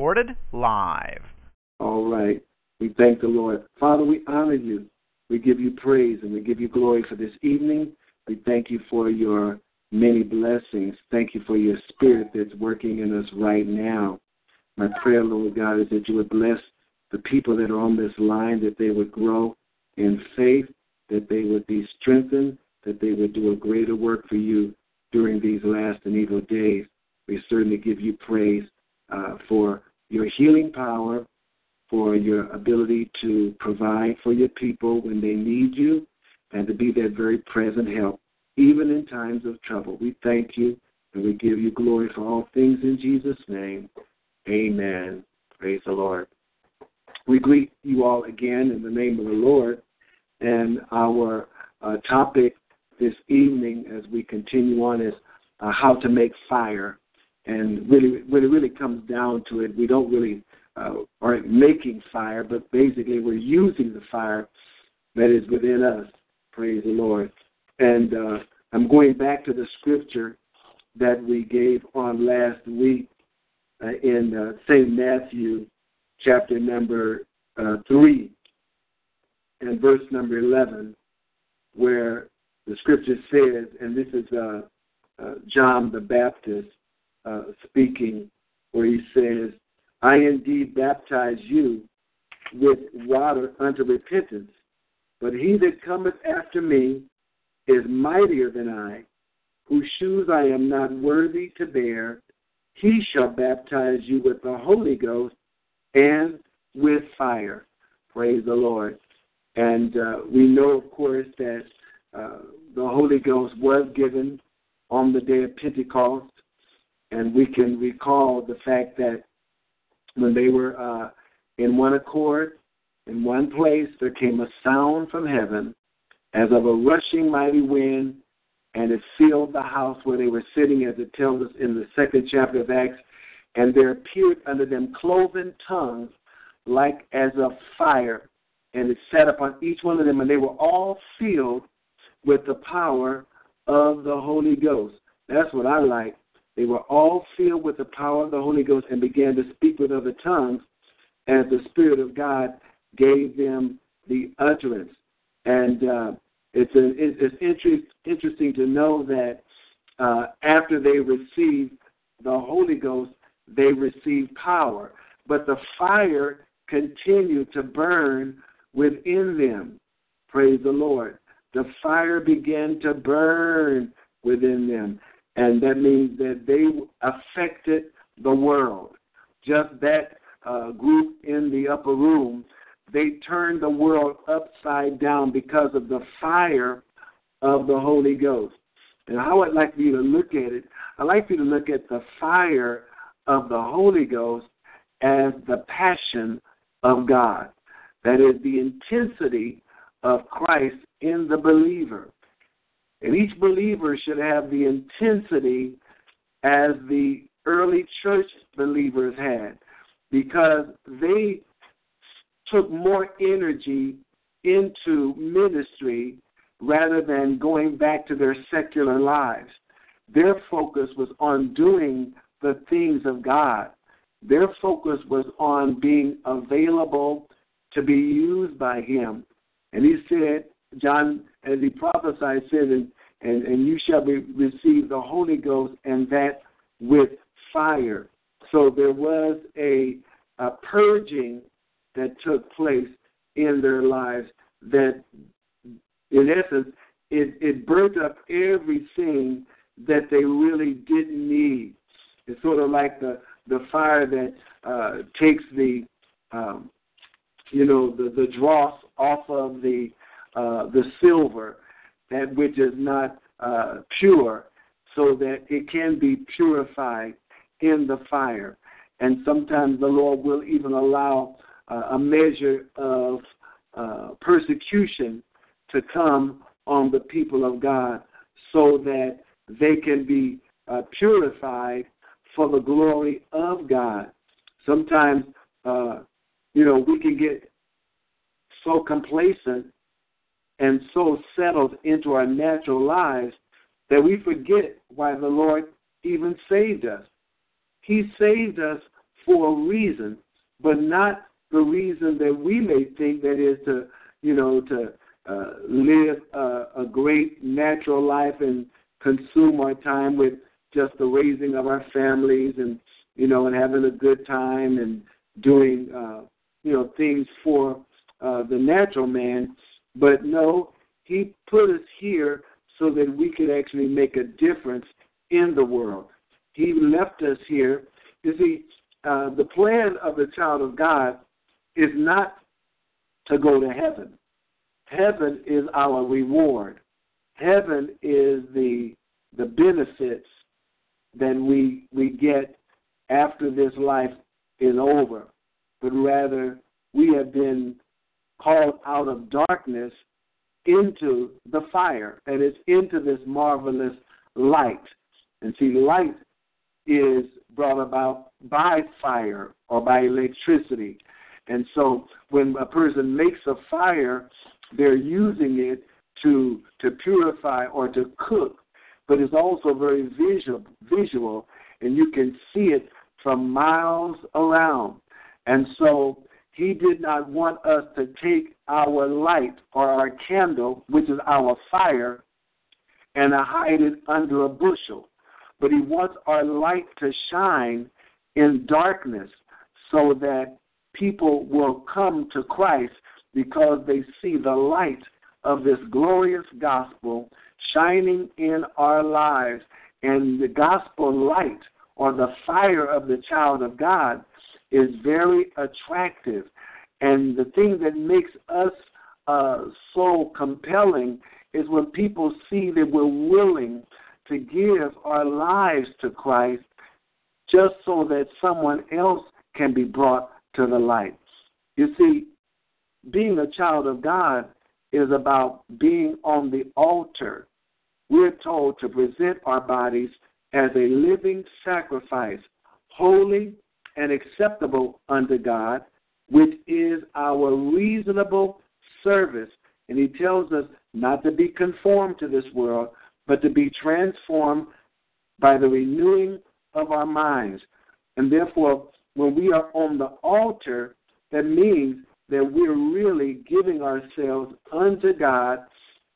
Recorded live. All right. We thank the Lord. Father, we honor you. We give you praise and we give you glory for this evening. We thank you for your many blessings. Thank you for your spirit that's working in us right now. My prayer, Lord God, is that you would bless the people that are on this line, that they would grow in faith, that they would be strengthened, that they would do a greater work for you during these last and evil days. We certainly give you praise uh, for healing power, for your ability to provide for your people when they need you, and to be that very present help even in times of trouble. We thank you and we give you glory for all things in Jesus' name. Amen. Praise the Lord. We greet you all again in the name of the Lord. And our uh, topic this evening, as we continue on, is uh, how to make fire. And really, when it really comes down to it. We don't really uh, aren't making fire, but basically we're using the fire that is within us. Praise the Lord. And uh, I'm going back to the scripture that we gave on last week uh, in uh, St. Matthew, chapter number uh, 3, and verse number 11, where the scripture says, and this is uh, uh, John the Baptist uh, speaking, where he says, I indeed baptize you with water unto repentance, but he that cometh after me is mightier than I, whose shoes I am not worthy to bear. He shall baptize you with the Holy Ghost and with fire. Praise the Lord. And uh, we know, of course, that uh, the Holy Ghost was given on the day of Pentecost. And we can recall the fact that when they were uh, in one accord, in one place, there came a sound from heaven as of a rushing mighty wind, and it filled the house where they were sitting, as it tells us in the second chapter of Acts. And there appeared unto them cloven tongues like as of fire, and it sat upon each one of them, and they were all filled with the power of the Holy Ghost. That's what I like. They were all filled with the power of the Holy Ghost and began to speak with other tongues as the Spirit of God gave them the utterance. And uh, it's, a, it's interest, interesting to know that uh, after they received the Holy Ghost, they received power. But the fire continued to burn within them. Praise the Lord. The fire began to burn within them. And that means that they affected the world. Just that uh, group in the upper room they turned the world upside down because of the fire of the Holy Ghost. And how I'd like for you to look at it, I'd like for you to look at the fire of the Holy Ghost as the passion of God. That is the intensity of Christ in the believer. And each believer should have the intensity as the early church believers had because they took more energy into ministry rather than going back to their secular lives. Their focus was on doing the things of God. Their focus was on being available to be used by Him. And He said, John, as He prophesied, said, and, and, and you shall be, receive the Holy Ghost, and that with fire. So there was a, a purging that took place in their lives that, in essence, it, it burnt up everything that they really didn't need. It's sort of like the the fire that uh, takes the um, you know the the dross off of the uh, the silver, that which is not uh, pure, so that it can be purified in the fire. And sometimes the Lord will even allow uh, a measure of uh, persecution to come on the people of God so that they can be uh, purified for the glory of God. Sometimes, uh, you know, we can get so complacent and so settled into our natural lives that we forget why the Lord even saved us. He saved us for a reason, but not the reason that we may think that is to, you know, to uh, live a, a great natural life and consume our time with just the raising of our families and you know and having a good time and doing uh, you know things for uh, the natural man. But no, he put us here so that we could actually make a difference in the world. He left us here. You see, uh, the plan of the child of God is not to go to heaven. Heaven is our reward. Heaven is the the benefits that we we get after this life is over, but rather we have been called out of darkness into the fire, and it's into this marvelous light. And see, light is brought about by fire or by electricity. And so when a person makes a fire, they're using it to to purify or to cook, but it's also very visual visual and you can see it from miles around. And so he did not want us to take our light or our candle, which is our fire, and hide it under a bushel. But he wants our light to shine in darkness so that people will come to Christ because they see the light of this glorious gospel shining in our lives. And the gospel light or the fire of the child of God is very attractive. And the thing that makes us uh, so compelling is when people see that we're willing to give our lives to Christ just so that someone else can be brought to the light. You see, being a child of God is about being on the altar. We're told to present our bodies as a living sacrifice, holy and acceptable unto God, which is our reasonable service. And he tells us not to be conformed to this world, but to be transformed by the renewing of our minds. And therefore, when we are on the altar, that means that we're really giving ourselves unto God,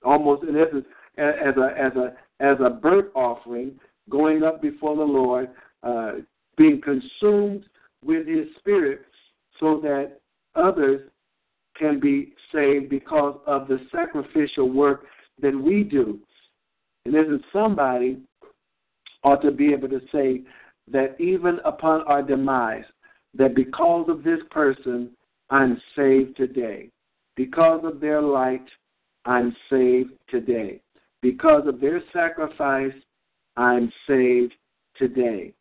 almost in essence, as a as a as a burnt offering, going up before the Lord, uh, being consumed with His Spirit, so that others can be saved because of the sacrificial work that we do. And isn't somebody ought to be able to say that even upon our demise, that because of this person, I'm saved today. Because of their light, I'm saved today. Because of their sacrifice, I'm saved today.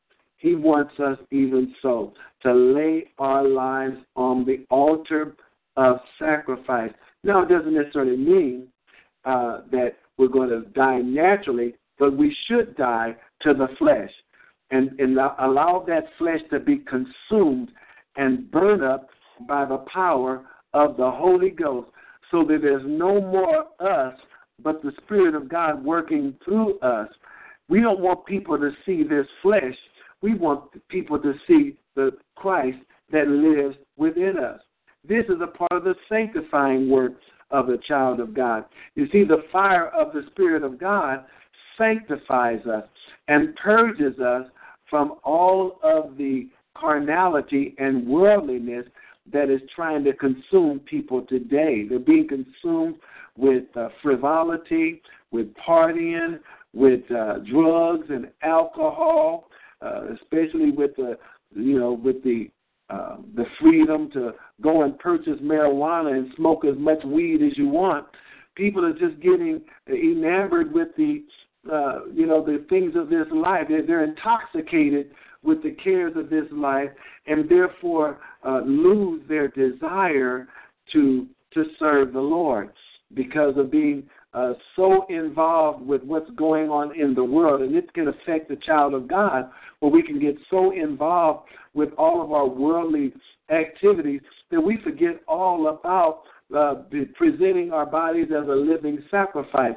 He wants us even so to lay our lives on the altar of sacrifice. Now, it doesn't necessarily mean uh, that we're going to die naturally, but we should die to the flesh and, and allow that flesh to be consumed and burned up by the power of the Holy Ghost so that there's no more us but the Spirit of God working through us. We don't want people to see this flesh. We want people to see the Christ that lives within us. This is a part of the sanctifying work of the child of God. You see, the fire of the Spirit of God sanctifies us and purges us from all of the carnality and worldliness that is trying to consume people today. They're being consumed with uh, frivolity, with partying, with uh, drugs and alcohol, uh, especially with the you know with the uh, the freedom to go and purchase marijuana and smoke as much weed as you want. People are just getting enamored with the uh, you know, the things of this life. They're, they're intoxicated with the cares of this life, and therefore uh, lose their desire to to serve the Lord because of being uh, so involved with what's going on in the world, and it can affect the child of God, where we can get so involved with all of our worldly activities that we forget all about uh, presenting our bodies as a living sacrifice.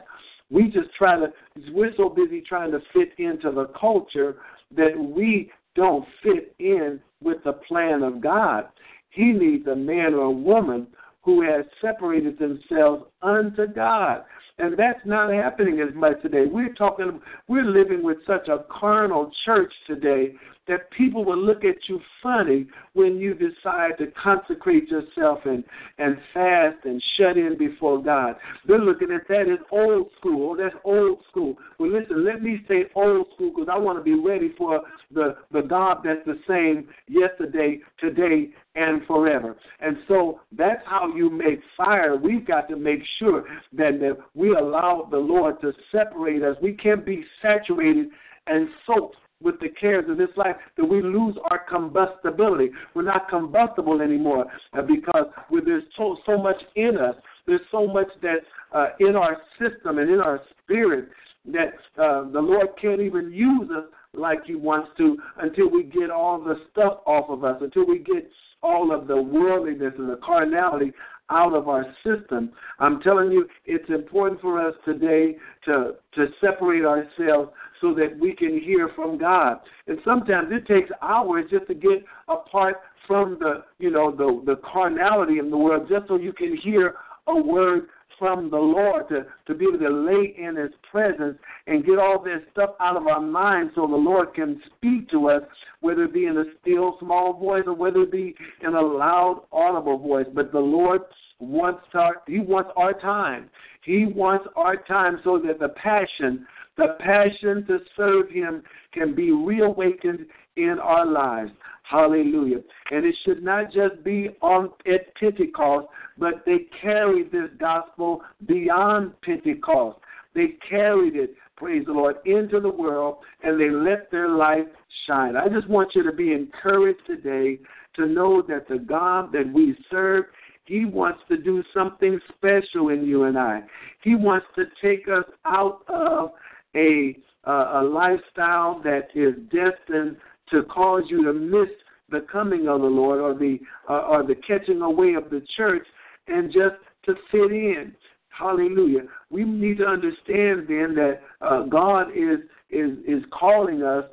We just try to, we're so busy trying to fit into the culture that we don't fit in with the plan of God. He needs a man or a woman who has separated themselves unto God. And that's not happening as much today. We're talking, we're living with such a carnal church today that people will look at you funny when you decide to consecrate yourself and, and fast and shut in before God. They're looking at that as old school. Oh, that's old school. Well, listen, let me say old school because I want to be ready for the, the God that's the same yesterday, today, and forever. And so that's how you make fire. We've got to make sure that, that we allow the Lord to separate us. We can't be saturated and soaked with the cares of this life that we lose our combustibility. We're not combustible anymore uh, because there's so so much in us. There's so much that uh, in our system and in our spirit that uh, the Lord can't even use us like He wants to until we get all the stuff off of us, until we get all of the worldliness and the carnality out of our system. I'm telling you, it's important for us today to to separate ourselves so that we can hear from God. And sometimes it takes hours just to get apart from the you know the the carnality in the world, just so you can hear a word from the Lord to, to be able to lay in His presence and get all this stuff out of our minds so the Lord can speak to us, whether it be in a still small voice or whether it be in a loud audible voice. But the Lord wants our He wants our time. He wants our time so that the passion the passion to serve Him can be reawakened in our lives. Hallelujah. And it should not just be on at Pentecost, but they carried this gospel beyond Pentecost. They carried it, praise the Lord, into the world and they let their light shine. I just want you to be encouraged today to know that the God that we serve, He wants to do something special in you and I. He wants to take us out of a uh, a lifestyle that is destined to cause you to miss the coming of the Lord or the uh, or the catching away of the church and just to fit in. Hallelujah. We need to understand then that uh, God is is is calling us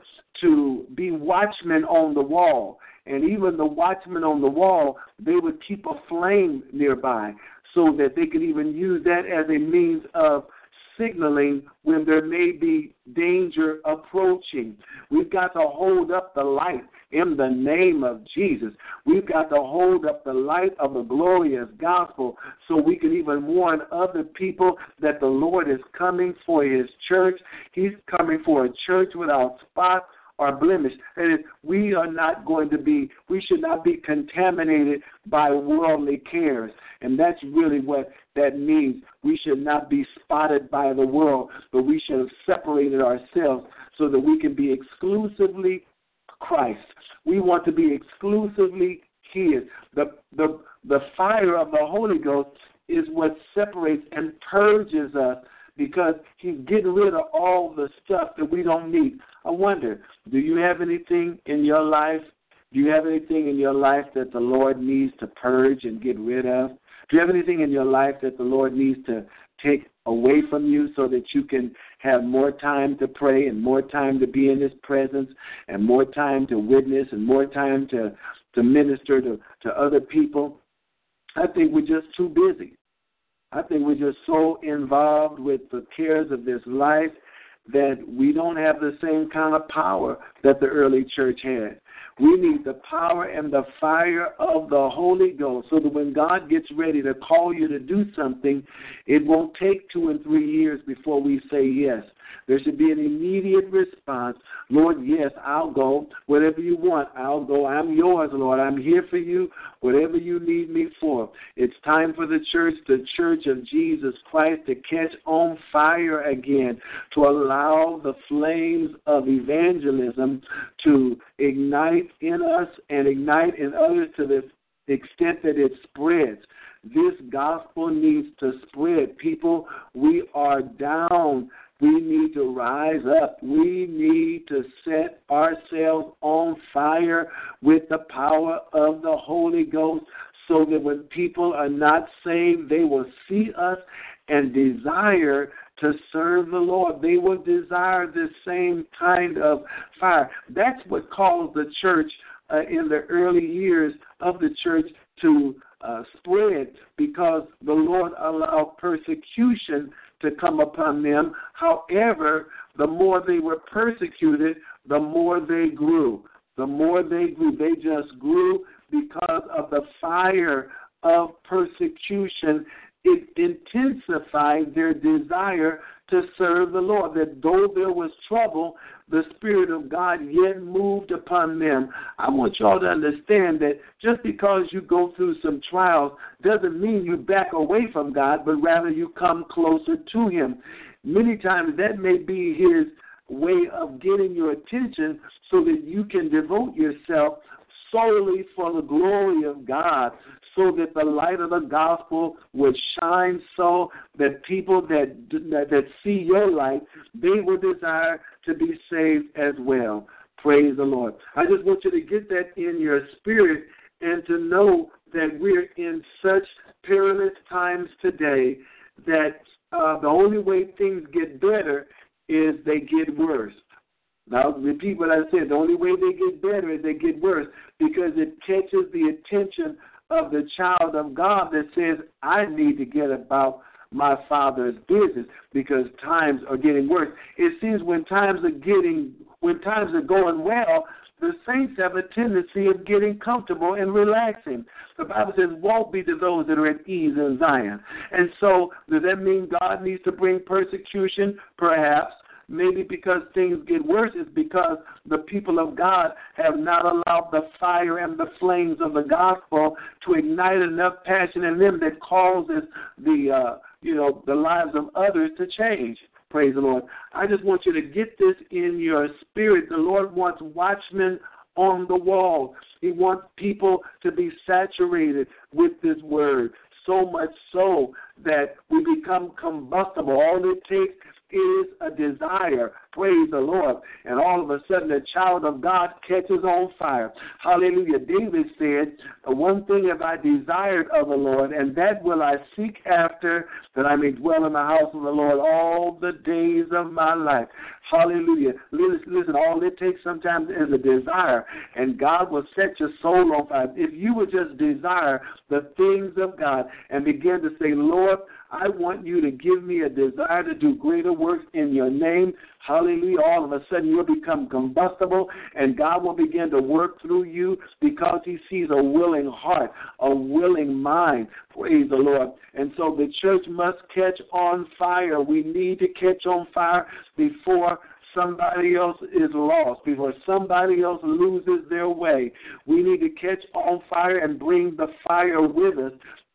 to be watchmen on the wall. And even the watchmen on the wall, they would keep a flame nearby so that they could even use that as a means of signaling when there may be danger approaching. We've got to hold up the light in the name of Jesus. We've got to hold up the light of the glorious gospel so we can even warn other people that the Lord is coming for his church. He's coming for a church without spot or blemish. And we are not going to be, we should not be contaminated by worldly cares. And that's really what that means. We should not be spotted by the world, but we should have separated ourselves so that we can be exclusively Christ. We want to be exclusively His. The, the, the fire of the Holy Ghost is what separates and purges us because He's getting rid of all the stuff that we don't need. I wonder, do you have anything in your life? Do you have anything in your life that the Lord needs to purge and get rid of? Do you have anything in your life that the Lord needs to take away from you so that you can have more time to pray and more time to be in His presence and more time to witness and more time to, to minister to, to other people? I think we're just too busy. I think we're just so involved with the cares of this life that we don't have the same kind of power that the early church had. We need the power and the fire of the Holy Ghost so that when God gets ready to call you to do something, it won't take two and three years before we say yes. There should be an immediate response. Lord, yes, I'll go. Whatever you want, I'll go. I'm yours, Lord. I'm here for you. Whatever you need me for. It's time for the church, the church of Jesus Christ, to catch on fire again, to allow the flames of evangelism to ignite in us and ignite in others to the extent that it spreads. This gospel needs to spread. People, we are down we need to rise up. We need to set ourselves on fire with the power of the Holy Ghost so that when people are not saved, they will see us and desire to serve the Lord. They will desire the same kind of fire. That's what caused the church uh, in the early years of the church to uh, spread because the Lord allowed persecution to come upon them. However, the more they were persecuted, the more they grew. The more they grew, they just grew because of the fire of persecution. It intensified their desire to serve the Lord. That though there was trouble, the Spirit of God yet moved upon them. I want y'all to understand that just because you go through some trials doesn't mean you back away from God, but rather you come closer to Him. Many times that may be His way of getting your attention so that you can devote yourself solely for the glory of God, so that the light of the gospel would shine so that people that that see your light, they will desire to be saved as well. Praise the Lord. I just want you to get that in your spirit and to know that we're in such perilous times today that uh, the only way things get better is they get worse. Now, repeat what I said. The only way they get better is they get worse because it catches the attention of the child of God that says, I need to get about my father's business because times are getting worse. It seems when times are getting when times are going well, the saints have a tendency of getting comfortable and relaxing. The Bible says, Woe be to those that are at ease in Zion. And so, does that mean God needs to bring persecution? Perhaps. Maybe because things get worse, it's because the people of God have not allowed the fire and the flames of the gospel to ignite enough passion in them that causes the uh, you know the lives of others to change. Praise the Lord. I just want you to get this in your spirit. The Lord wants watchmen on the wall. He wants people to be saturated with this word, so much so that we become combustible. All it takes is a desire. Praise the Lord. And all of a sudden, the child of God catches on fire. Hallelujah. David said, One thing have I desired of the Lord, and that will I seek after, that I may dwell in the house of the Lord all the days of my life. Hallelujah. Listen, all it takes sometimes is a desire, and God will set your soul on fire. If you would just desire the things of God and begin to say, Lord, I want you to give me a desire to do greater works in your name. Hallelujah. All of a sudden you'll become combustible and God will begin to work through you because he sees a willing heart, a willing mind. Praise the Lord. And so the church must catch on fire. We need to catch on fire before somebody else is lost, before somebody else loses their way. We need to catch on fire and bring the fire with us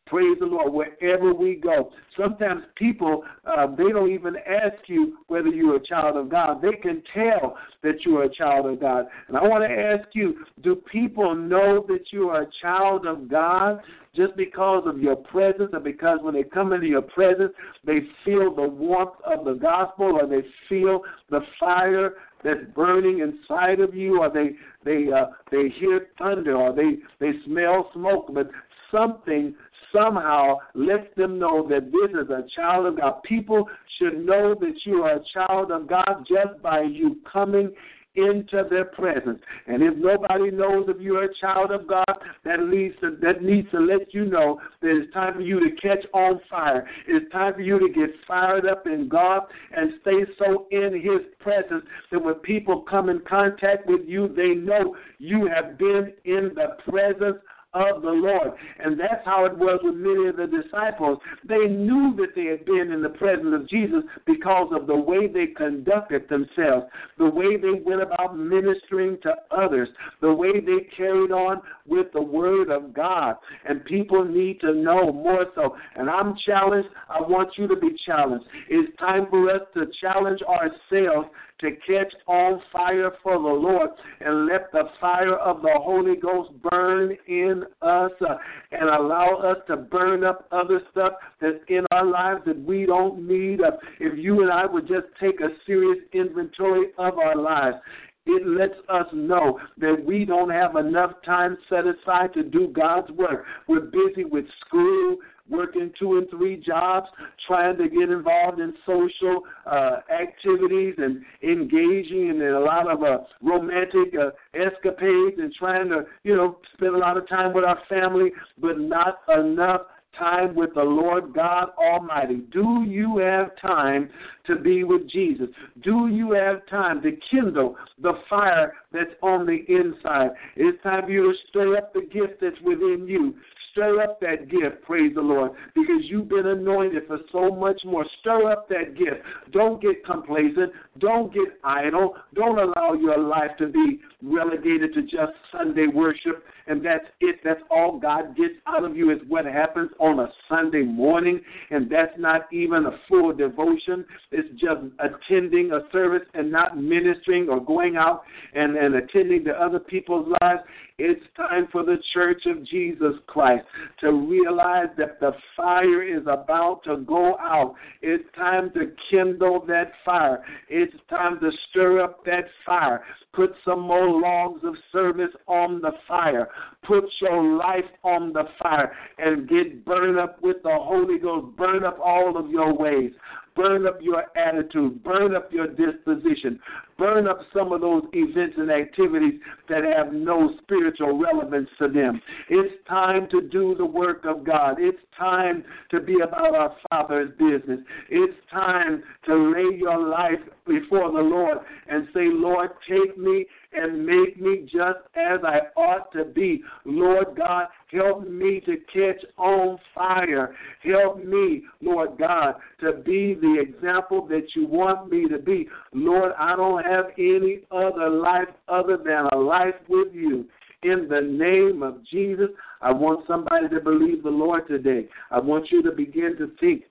Praise the Lord. Wherever we go, sometimes people uh, they don't even ask you whether you're a child of God. They can tell that you are a child of God. And I want to ask you: Do people know that you are a child of God just because of your presence, or because when they come into your presence, they feel the warmth of the gospel, or they feel the fire that's burning inside of you, or they they uh, they hear thunder, or they they smell smoke, but something somehow lets them know that this is a child of God. People should know that you are a child of God just by you coming into their presence. And if nobody knows if you're a child of God, that needs to that needs to let you know that it's time for you to catch on fire. It's time for you to get fired up in God and stay so in His presence that when people come in contact with you, they know you have been in the presence of the Lord. And that's how it was with many of the disciples. They knew that they had been in the presence of Jesus because of the way they conducted themselves, the way they went about ministering to others, the way they carried on with the Word of God. And people need to know more so. And I'm challenged. I want you to be challenged. It's time for us to challenge ourselves to catch on fire for the Lord and let the fire of the Holy Ghost burn in us uh, and allow us to burn up other stuff that's in our lives that we don't need. Uh, if you and I would just take a serious inventory of our lives, it lets us know that we don't have enough time set aside to do God's work. We're busy with school, working two and three jobs, trying to get involved in social uh, activities and engaging in a lot of uh, romantic uh, escapades and trying to, you know, spend a lot of time with our family, but not enough time with the Lord God Almighty? Do you have time to be with Jesus? Do you have time to kindle the fire that's on the inside? It's time for you to stir up the gift that's within you. Stir up that gift, praise the Lord, because you've been anointed for so much more. Stir up that gift. Don't get complacent. Don't get idle. Don't allow your life to be relegated to just Sunday worship and that's it. That's all God gets out of you is what happens on a Sunday morning, and that's not even a full devotion. It's just attending a service and not ministering or going out and, and attending to other people's lives. It's time for the church of Jesus Christ to realize that the fire is about to go out. It's time to kindle that fire. It's time to stir up that fire. Put some more logs of service on the fire. Put your life on the fire and get burned up with the Holy Ghost. Burn up all of your ways. Burn up your attitude. Burn up your disposition. Burn up some of those events and activities that have no spiritual relevance to them. It's time to do the work of God. It's time to be about our Father's business. It's time to lay your life before the Lord and say, Lord, take me and make me just as I ought to be. Lord God, help me to catch on fire. Help me, Lord God, to be the example that you want me to be. Lord, I don't have any other life other than a life with you. In the name of Jesus, I want somebody to believe the Lord today. I want you to begin to think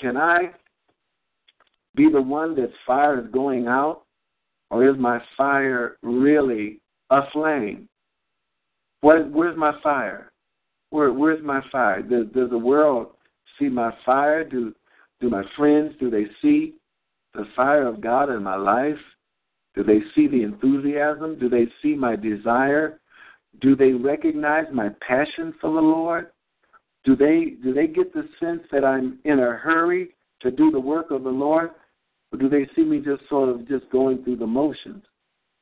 can I be the one that fire is going out? Or is my fire really a flame? What, where's my fire? Where, where's my fire? Does, does the world see my fire? Do, do my friends, do they see the fire of God in my life? Do they see the enthusiasm? Do they see my desire? Do they recognize my passion for the Lord? Do they do they get the sense that I'm in a hurry to do the work of the Lord? Or do they see me just sort of just going through the motions?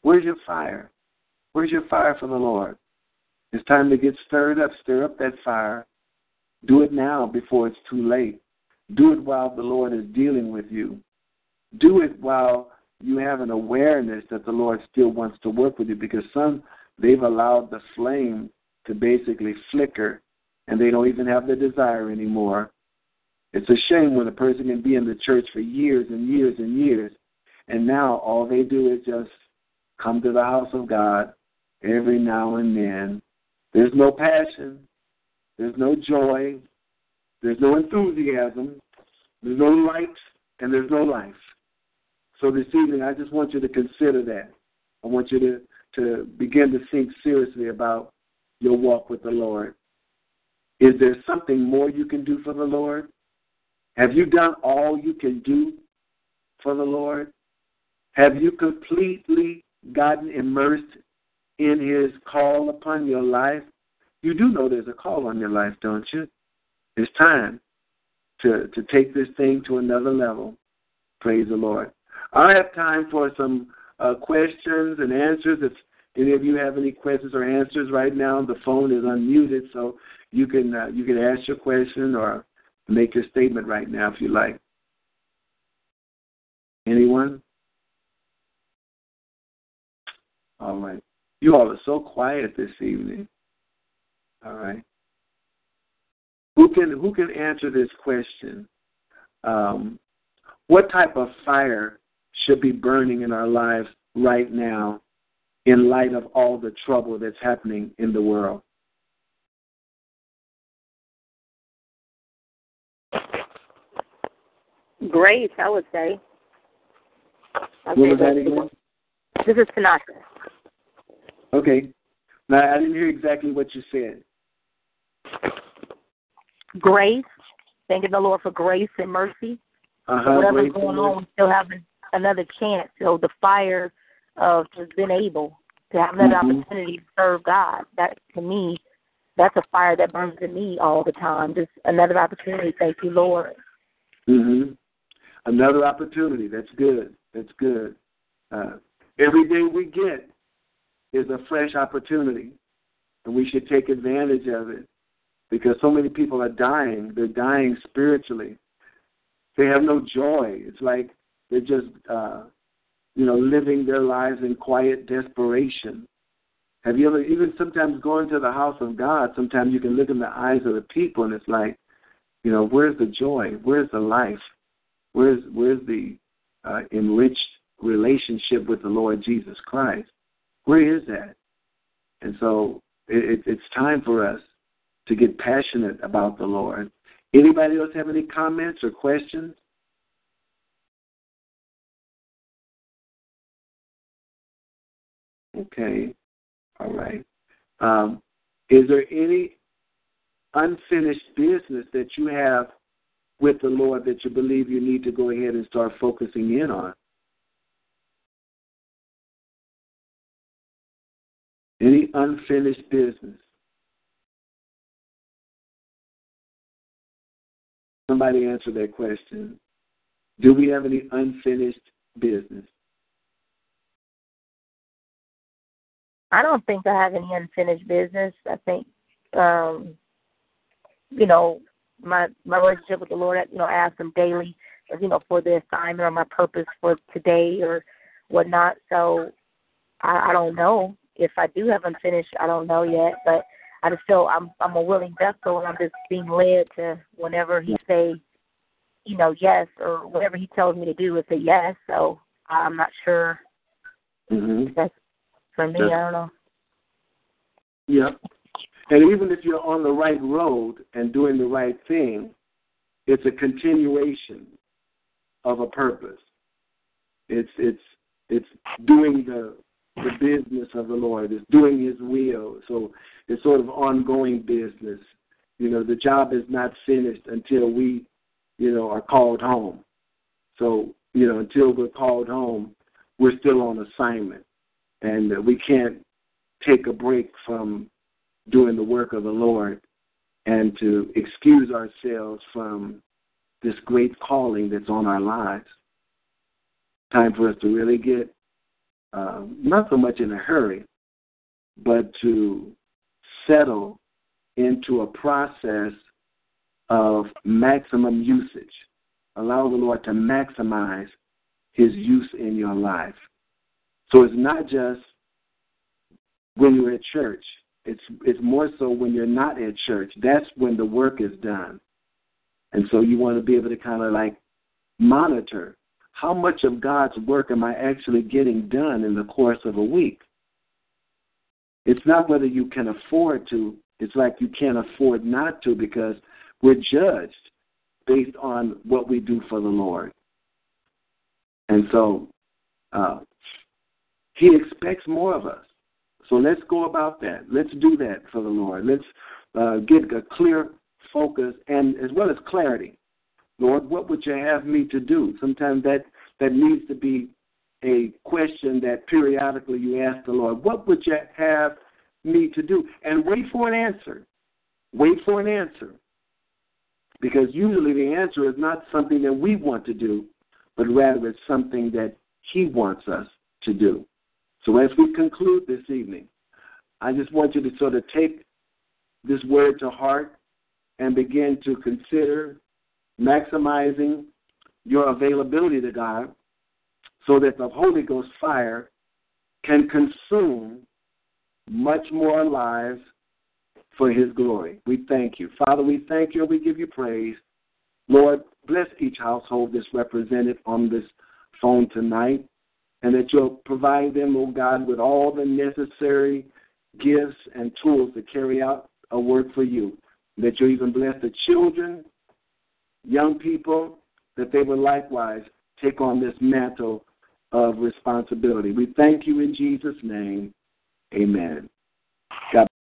Where's your fire? Where's your fire for the Lord? It's time to get stirred up. Stir up that fire. Do it now before it's too late. Do it while the Lord is dealing with you. Do it while you have an awareness that the Lord still wants to work with you because some, they've allowed the flame to basically flicker and they don't even have the desire anymore it's a shame when a person can be in the church for years and years and years, and now all they do is just come to the house of God every now and then. There's no passion, there's no joy, there's no enthusiasm, there's no light, and there's no life. So this evening, I just want you to consider that. I want you to, to begin to think seriously about your walk with the Lord. Is there something more you can do for the Lord? Have you done all you can do for the Lord? Have you completely gotten immersed in His call upon your life? You do know there's a call on your life, don't you? It's time to, to take this thing to another level. Praise the Lord. I have time for some uh, questions and answers. If any of you have any questions or answers right now, the phone is unmuted, so you can uh, you can ask your question or make your statement right now if you like. Anyone? All right. You all are so quiet this evening. All right. Who can who can answer this question? Um, what type of fire should be burning in our lives right now in light of all the trouble that's happening in the world? Grace, I would say. what was that again? This is Tanaka. Okay. Now, I didn't hear exactly what you said. Grace, thanking the Lord for grace and mercy. Uh-huh, Whatever's going on, we still have another chance. So the fire of just being able to have another mm-hmm. opportunity to serve God, that to me, that's a fire that burns in me all the time. Just another opportunity. Thank you, Lord. Mhm. Another opportunity. That's good. That's good. Uh, every day we get is a fresh opportunity, and we should take advantage of it because so many people are dying. They're dying spiritually. They have no joy. It's like they're just, uh, you know, living their lives in quiet desperation. Have you ever, even sometimes going to the house of God, sometimes you can look in the eyes of the people and it's like, you know, where's the joy? Where's the life? Where's where's the uh, enriched relationship with the Lord Jesus Christ? Where is that? And so it, it, it's time for us to get passionate about the Lord. Anybody else have any comments or questions? Okay. All right. Um, is there any unfinished business that you have with the Lord that you believe you need to go ahead and start focusing in on? Any unfinished business? Somebody answer that question. Do we have any unfinished business? I don't think I have any unfinished business. I think, um, you know, my my relationship with the Lord. You know, I ask Him daily, you know, for the assignment or my purpose for today or whatnot. So I, I don't know if I do have unfinished. I don't know yet, but I just feel I'm I'm a willing vessel, and I'm just being led to whenever He say, you know, yes, or whatever He tells me to do is a yes. So I'm not sure. Mm-hmm. That's for me. I don't know. Yeah. And even if you're on the right road and doing the right thing, it's a continuation of a purpose. It's it's it's doing the the business of the Lord. It's doing His will. So it's sort of ongoing business. You know, the job is not finished until we, you know, are called home. So you know, until we're called home, we're still on assignment, and we can't take a break from doing the work of the Lord and to excuse ourselves from this great calling that's on our lives. Time for us to really get uh, not so much in a hurry, but to settle into a process of maximum usage. Allow the Lord to maximize His use in your life. So it's not just when you're at church. It's it's more so when you're not at church. That's when the work is done. And so you want to be able to kind of like monitor how much of God's work am I actually getting done in the course of a week? It's not whether you can afford to, it's like you can't afford not to because we're judged based on what we do for the Lord. And so uh, He expects more of us. So let's go about that. Let's do that for the Lord. Let's uh, get a clear focus and as well as clarity. Lord, what would you have me to do? Sometimes that, that needs to be a question that periodically you ask the Lord, what would you have me to do? And wait for an answer. Wait for an answer. Because usually the answer is not something that we want to do, but rather it's something that He wants us to do. So as we conclude this evening, I just want you to sort of take this word to heart and begin to consider maximizing your availability to God so that the Holy Ghost fire can consume much more lives for His glory. We thank you. Father, we thank you and we give you praise. Lord, bless each household that's represented on this phone tonight, and that you'll provide them, oh God, with all the necessary gifts and tools to carry out a work for you. That you'll even bless the children, young people, that they will likewise take on this mantle of responsibility. We thank you in Jesus' name. Amen.